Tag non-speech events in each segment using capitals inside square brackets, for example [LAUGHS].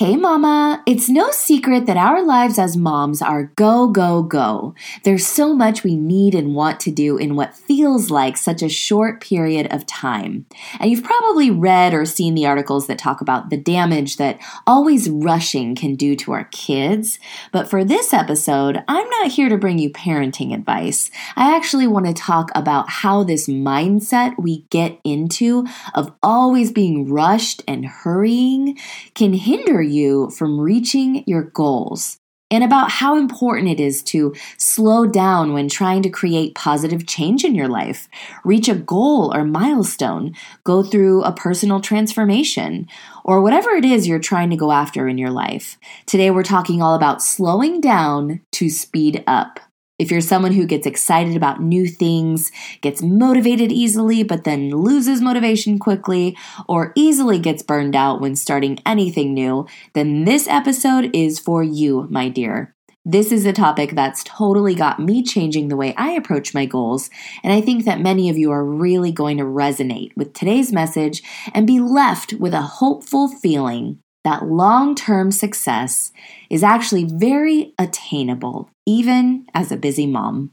Hey, Mama! It's no secret that our lives as moms are go, go, go. There's so much we need and want to do in what feels like such a short period of time. And you've probably read or seen the articles that talk about the damage that always rushing can do to our kids. But for this episode, I'm not here to bring you parenting advice. I actually want to talk about how this mindset we get into of always being rushed and hurrying can hinder you from reaching your goals and about how important it is to slow down when trying to create positive change in your life, reach a goal or milestone, go through a personal transformation, or whatever it is you're trying to go after in your life. Today, we're talking all about slowing down to speed up. If you're someone who gets excited about new things, gets motivated easily, but then loses motivation quickly, or easily gets burned out when starting anything new, then this episode is for you, my dear. This is a topic that's totally got me changing the way I approach my goals, and I think that many of you are really going to resonate with today's message and be left with a hopeful feeling that long term success is actually very attainable, even as a busy mom.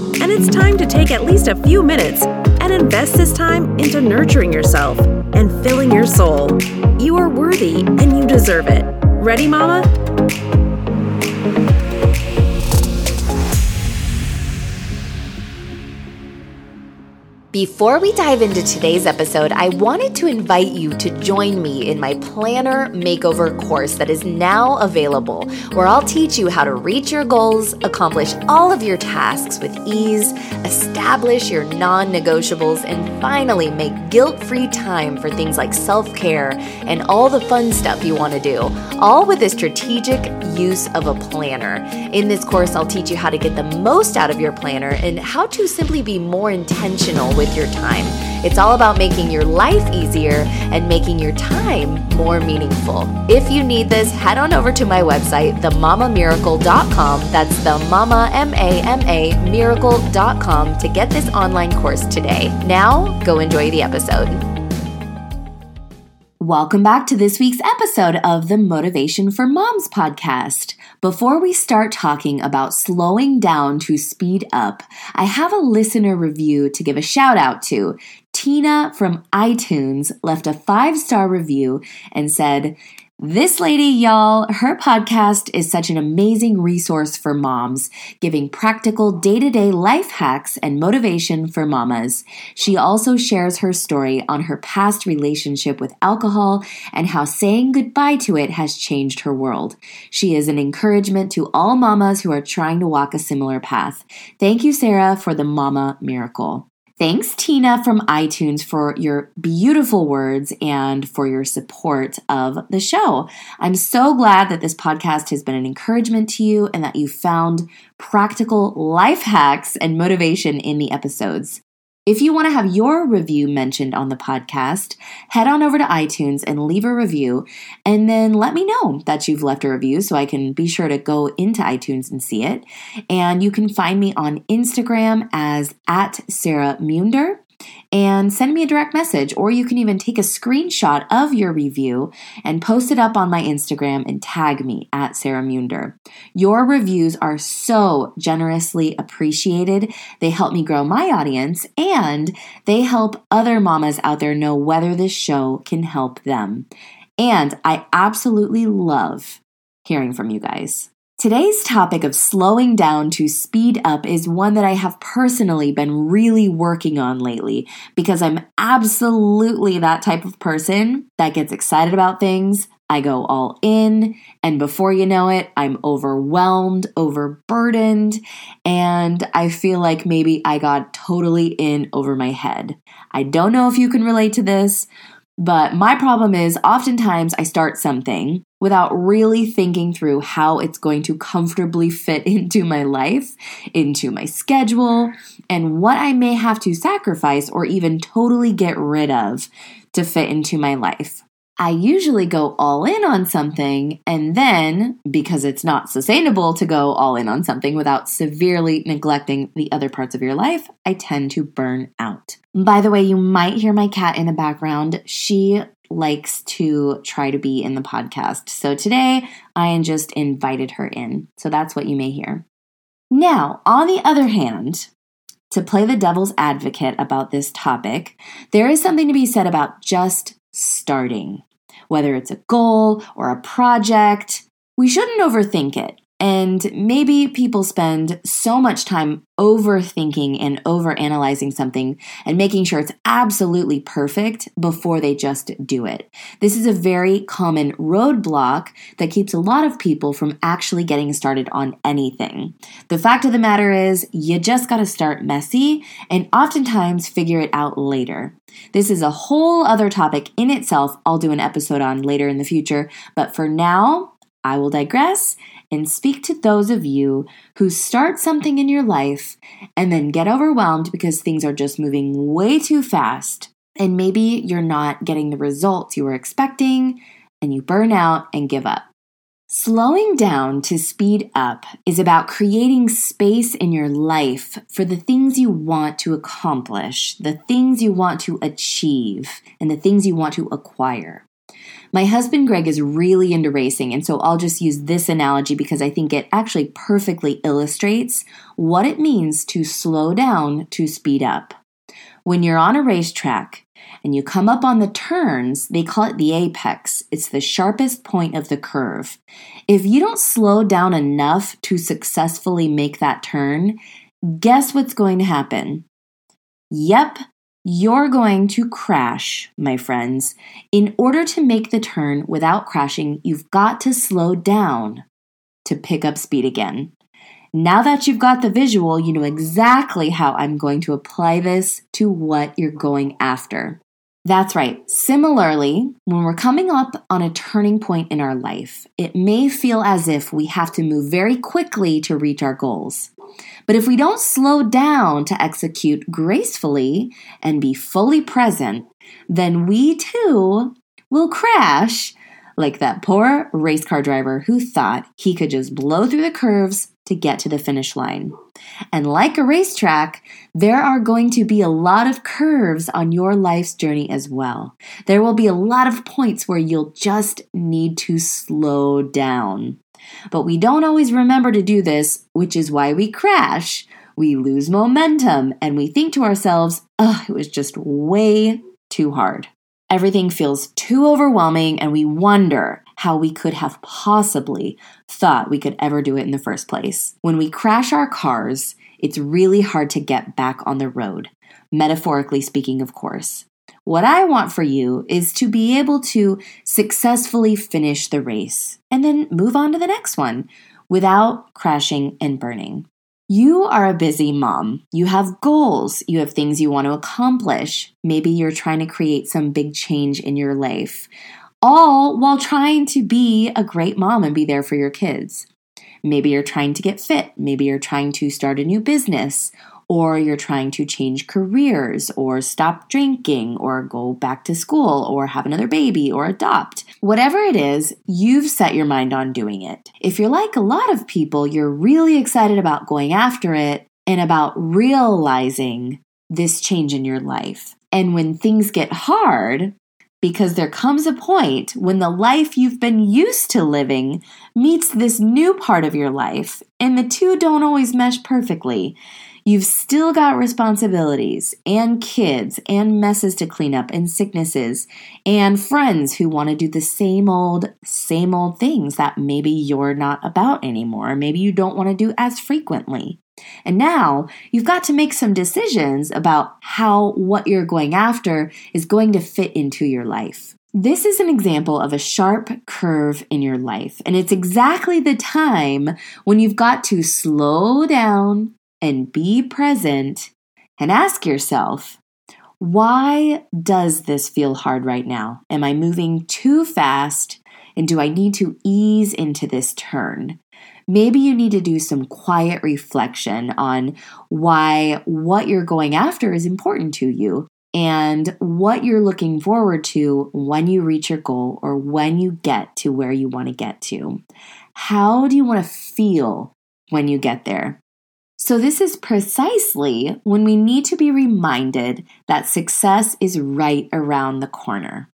and it's time to take at least a few minutes and invest this time into nurturing yourself and filling your soul. You are worthy and you deserve it. Ready, Mama? Before we dive into today's episode, I wanted to invite you to join me in my Planner Makeover course that is now available, where I'll teach you how to reach your goals, accomplish all of your tasks with ease, establish your non negotiables, and finally make guilt free time for things like self care and all the fun stuff you want to do, all with a strategic use of a planner. In this course, I'll teach you how to get the most out of your planner and how to simply be more intentional with your time. It's all about making your life easier and making your time more meaningful. If you need this, head on over to my website, themamamiracle.com. That's the mama, M A M A, miracle.com to get this online course today. Now, go enjoy the episode. Welcome back to this week's episode of the Motivation for Moms podcast. Before we start talking about slowing down to speed up, I have a listener review to give a shout out to. Tina from iTunes left a five star review and said, this lady, y'all, her podcast is such an amazing resource for moms, giving practical day to day life hacks and motivation for mamas. She also shares her story on her past relationship with alcohol and how saying goodbye to it has changed her world. She is an encouragement to all mamas who are trying to walk a similar path. Thank you, Sarah, for the Mama Miracle. Thanks, Tina from iTunes, for your beautiful words and for your support of the show. I'm so glad that this podcast has been an encouragement to you and that you found practical life hacks and motivation in the episodes. If you want to have your review mentioned on the podcast, head on over to iTunes and leave a review, and then let me know that you've left a review so I can be sure to go into iTunes and see it. And you can find me on Instagram as at Sarah Munder and send me a direct message, or you can even take a screenshot of your review and post it up on my Instagram and tag me at Sarah Munder. Your reviews are so generously appreciated. They help me grow my audience and they help other mamas out there know whether this show can help them. And I absolutely love hearing from you guys. Today's topic of slowing down to speed up is one that I have personally been really working on lately because I'm absolutely that type of person that gets excited about things. I go all in, and before you know it, I'm overwhelmed, overburdened, and I feel like maybe I got totally in over my head. I don't know if you can relate to this, But my problem is oftentimes I start something without really thinking through how it's going to comfortably fit [LAUGHS] into my life, into my schedule, and what I may have to sacrifice or even totally get rid of to fit into my life. I usually go all in on something, and then, because it's not sustainable to go all in on something without severely neglecting the other parts of your life, I tend to burn out. By the way, you might hear my cat in the background. She likes to try to be in the podcast. So today, I just invited her in. So that's what you may hear. Now, on the other hand, to play the devil's advocate about this topic, there is something to be said about just starting whether it's a goal or a project. We shouldn't overthink it. And maybe people spend so much time overthinking and overanalyzing something and making sure it's absolutely perfect before they just do it. This is a very common roadblock that keeps a lot of people from actually getting started on anything. The fact of the matter is, you just got to start messy and oftentimes figure it out later. This is a whole other topic in itself, I'll do an episode on later in the future, but for now, I will digress and speak to those of you who start something in your life and then get overwhelmed because things are just moving way too fast. And maybe you're not getting the results you were expecting and you burn out and give up. Slowing down to speed up is about creating space in your life for the things you want to accomplish, the things you want to achieve, and the things you want to acquire. My husband Greg is really into racing, and so I'll just use this analogy because I think it actually perfectly illustrates what it means to slow down to speed up. When you're on a racetrack and you come up on the turns, they call it the apex. It's the sharpest point of the curve. If you don't slow down enough to successfully make that turn, guess what's going to happen? Yep, you're going to crash, my friends. In order to make the turn without crashing, you've got to slow down to pick up speed again. Now that you've got the visual, you know exactly how I'm going to apply this to what you're going after. That's right. Similarly, when we're coming up on a turning point in our life, it may feel as if we have to move very quickly to reach our goals. But if we don't slow down to execute gracefully and be fully present, then we too will crash like that poor race car driver who thought he could just blow through the curves to get to the finish line. And like a racetrack, there are going to be a lot of curves on your life's journey as well. There will be a lot of points where you'll just need to slow down. But we don't always remember to do this, which is why we crash. We lose momentum and we think to ourselves, oh, it was just way too hard. Everything feels too overwhelming, and we wonder how we could have possibly thought we could ever do it in the first place. When we crash our cars, it's really hard to get back on the road, metaphorically speaking, of course. What I want for you is to be able to successfully finish the race and then move on to the next one without crashing and burning. You are a busy mom. You have goals. You have things you want to accomplish. Maybe you're trying to create some big change in your life, all while trying to be a great mom and be there for your kids. Maybe you're trying to get fit. Maybe you're trying to start a new business or you're trying to change careers, or stop drinking, or go back to school, or have another baby, or adopt. Whatever it is, you've set your mind on doing it. If you're like a lot of people, you're really excited about going after it and about realizing this change in your life. And when things get hard, because there comes a point when the life you've been used to living meets this new part of your life, and the two don't always mesh perfectly. You've still got responsibilities and kids and messes to clean up and sicknesses and friends who want to do the same old, same old things that maybe you're not about anymore. Maybe you don't want to do as frequently. And now you've got to make some decisions about how what you're going after is going to fit into your life. This is an example of a sharp curve in your life, and it's exactly the time when you've got to slow down and be present and ask yourself, Why does this feel hard right now? Am I moving too fast? And do I need to ease into this turn? Maybe you need to do some quiet reflection on why what you're going after is important to you and what you're looking forward to when you reach your goal or when you get to where you want to get to. How do you want to feel when you get there? So, this is precisely when we need to be reminded that success is right around the corner.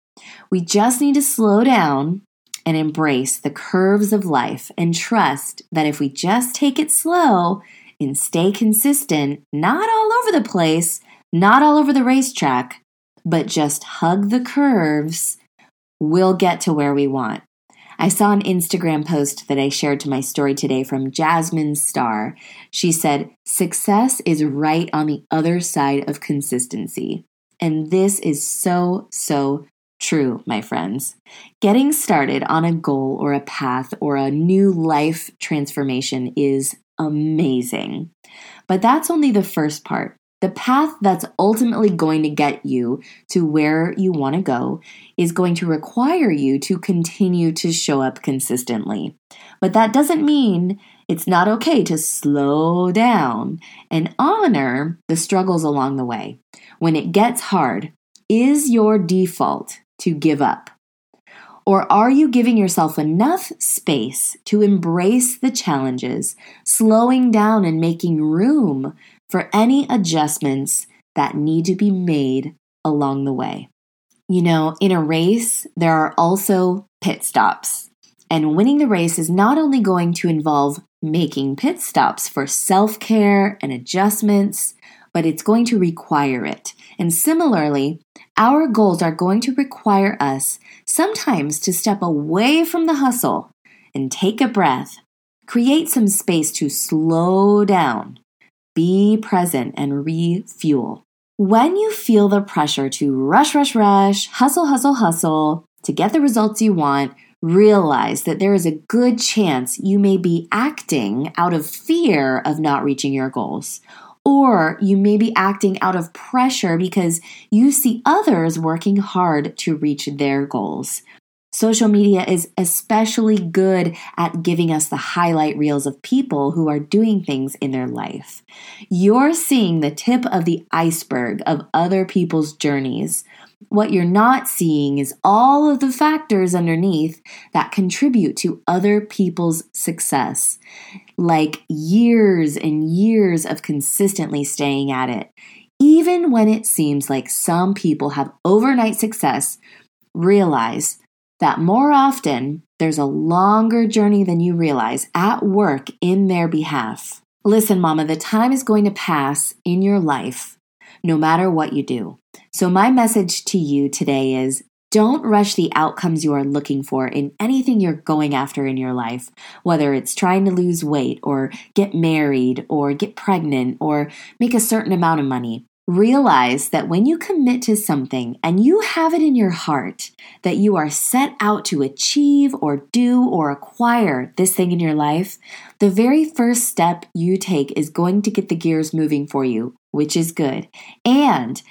We just need to slow down and embrace the curves of life and trust that if we just take it slow and stay consistent, not all over the place, not all over the racetrack, but just hug the curves, we'll get to where we want. I saw an Instagram post that I shared to my story today from Jasmine Star. She said, Success is right on the other side of consistency. And this is so, so true, my friends. Getting started on a goal or a path or a new life transformation is amazing. But that's only the first part. The path that's ultimately going to get you to where you want to go is going to require you to continue to show up consistently. But that doesn't mean it's not okay to slow down and honor the struggles along the way. When it gets hard, is your default to give up? Or are you giving yourself enough space to embrace the challenges, slowing down and making room for any adjustments that need to be made along the way? You know, in a race, there are also pit stops. And winning the race is not only going to involve making pit stops for self care and adjustments, but it's going to require it. And similarly, our goals are going to require us sometimes to step away from the hustle and take a breath, create some space to slow down, be present, and refuel. When you feel the pressure to rush, rush, rush, hustle, hustle, hustle to get the results you want, realize that there is a good chance you may be acting out of fear of not reaching your goals or you may be acting out of pressure because you see others working hard to reach their goals. Social media is especially good at giving us the highlight reels of people who are doing things in their life. You're seeing the tip of the iceberg of other people's journeys. What you're not seeing is all of the factors underneath that contribute to other people's success, like years and years of consistently staying at it. Even when it seems like some people have overnight success, realize that more often there's a longer journey than you realize at work in their behalf. Listen, Mama, the time is going to pass in your life no matter what you do. So, my message to you today is don't rush the outcomes you are looking for in anything you're going after in your life, whether it's trying to lose weight or get married or get pregnant or make a certain amount of money. Realize that when you commit to something and you have it in your heart that you are set out to achieve or do or acquire this thing in your life, the very first step you take is going to get the gears moving for you, which is good. And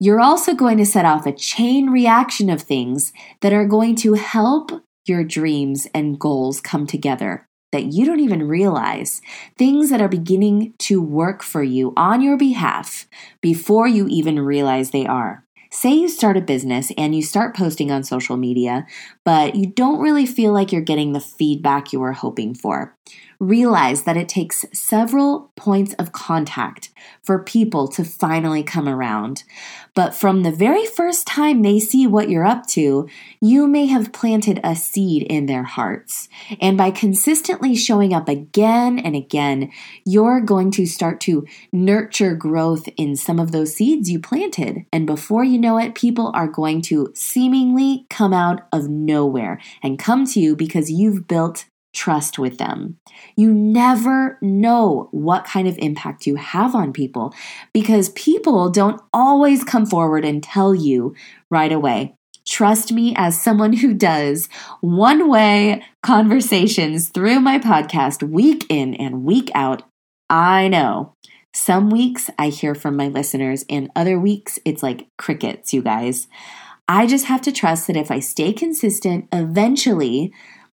you're also going to set off a chain reaction of things that are going to help your dreams and goals come together that you don't even realize, things that are beginning to work for you on your behalf before you even realize they are. Say you start a business and you start posting on social media, but you don't really feel like you're getting the feedback you were hoping for realize that it takes several points of contact for people to finally come around. But from the very first time they see what you're up to, you may have planted a seed in their hearts. And by consistently showing up again and again, you're going to start to nurture growth in some of those seeds you planted. And before you know it, people are going to seemingly come out of nowhere and come to you because you've built trust with them. You never know what kind of impact you have on people because people don't always come forward and tell you right away. Trust me, as someone who does one way conversations through my podcast week in and week out, I know Some weeks I hear from my listeners, and other weeks it's like crickets, you guys. I just have to trust that if I stay consistent, eventually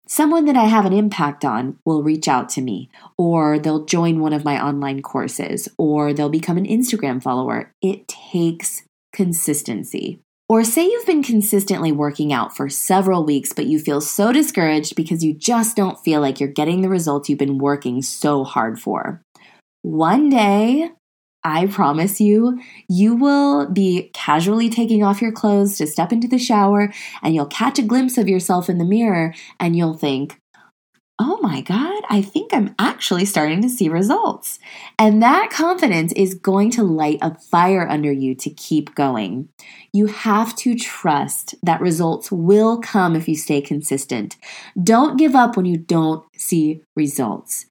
someone that I have an impact on will reach out to me, or they'll join one of my online courses, or they'll become an Instagram follower. It takes consistency. Or say you've been consistently working out for several weeks, but you feel so discouraged because you just don't feel like you're getting the results you've been working so hard for. One day, I promise you, you will be casually taking off your clothes to step into the shower and you'll catch a glimpse of yourself in the mirror and you'll think, oh my God, I think I'm actually starting to see results. And that confidence is going to light a fire under you to keep going. You have to trust that results will come if you stay consistent. Don't give up when you don't see results.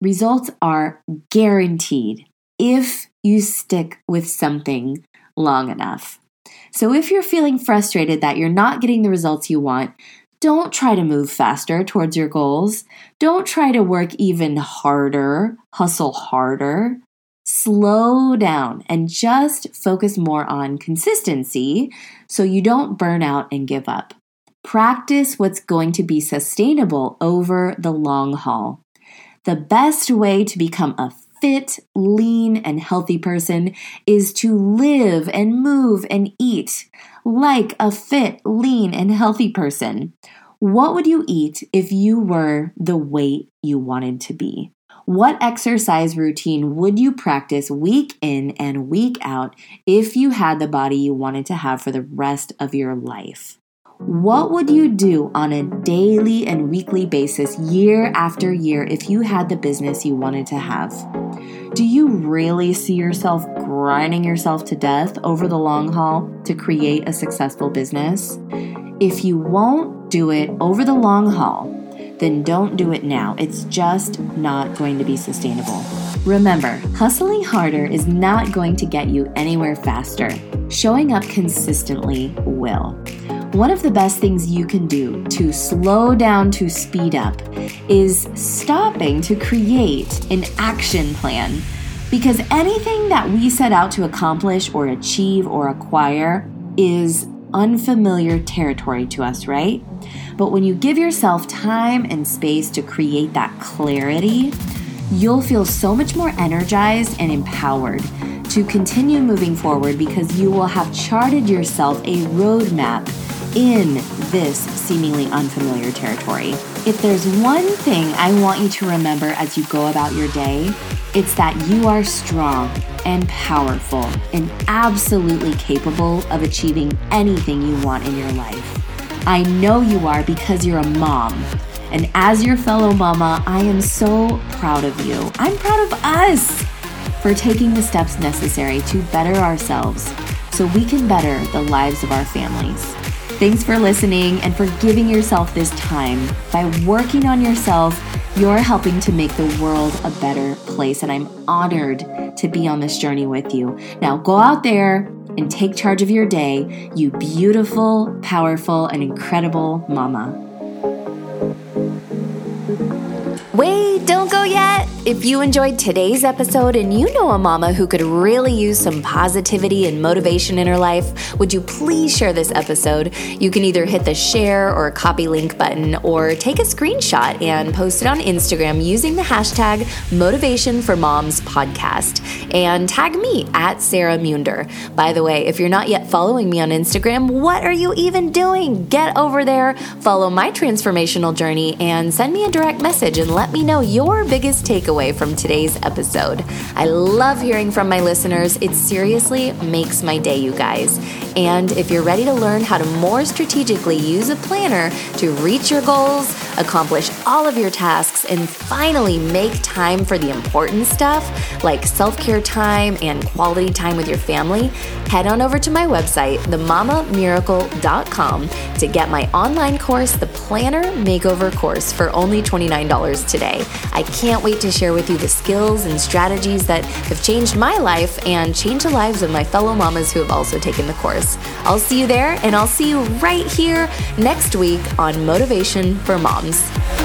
Results are guaranteed if you stick with something long enough. So, if you're feeling frustrated that you're not getting the results you want, don't try to move faster towards your goals. Don't try to work even harder, hustle harder. Slow down and just focus more on consistency so you don't burn out and give up. Practice what's going to be sustainable over the long haul. The best way to become a fit, lean, and healthy person is to live and move and eat like a fit, lean, and healthy person. What would you eat if you were the weight you wanted to be? What exercise routine would you practice week in and week out if you had the body you wanted to have for the rest of your life? What would you do on a daily and weekly basis, year after year, if you had the business you wanted to have? Do you really see yourself grinding yourself to death over the long haul to create a successful business? If you won't do it over the long haul, then don't do it now. It's just not going to be sustainable. Remember, hustling harder is not going to get you anywhere faster. Showing up consistently will. One of the best things you can do to slow down to speed up is stopping to create an action plan. Because anything that we set out to accomplish or achieve or acquire is unfamiliar territory to us, right? But when you give yourself time and space to create that clarity, you'll feel so much more energized and empowered to continue moving forward because you will have charted yourself a roadmap in this seemingly unfamiliar territory. If there's one thing I want you to remember as you go about your day, it's that you are strong and powerful and absolutely capable of achieving anything you want in your life. I know you are because you're a mom. And as your fellow mama, I am so proud of you. I'm proud of us for taking the steps necessary to better ourselves so we can better the lives of our families. Thanks for listening and for giving yourself this time. By working on yourself, you're helping to make the world a better place, and I'm honored to be on this journey with you. Now, go out there and take charge of your day, you beautiful, powerful, and incredible mama. Wait. If you enjoyed today's episode and you know a mama who could really use some positivity and motivation in her life, would you please share this episode? You can either hit the share or copy link button or take a screenshot and post it on Instagram using the hashtag Motivation for Moms Podcast and tag me at Sarah Munder. By the way, if you're not yet following me on Instagram, what are you even doing? Get over there, follow my transformational journey, and send me a direct message and let me know your biggest takeaway from today's episode. I love hearing from my listeners. It seriously makes my day, you guys. And if you're ready to learn how to more strategically use a planner to reach your goals, accomplish all of your tasks, and finally make time for the important stuff like self care time and quality time with your family, head on over to my website, themamamiracle.com, to get my online course, the Planner Makeover Course, for only $29 today. I can't wait to share with you the skills and strategies that have changed my life and changed the lives of my fellow mamas who have also taken the course. I'll see you there, and I'll see you right here next week on Motivation for Moms. Stories.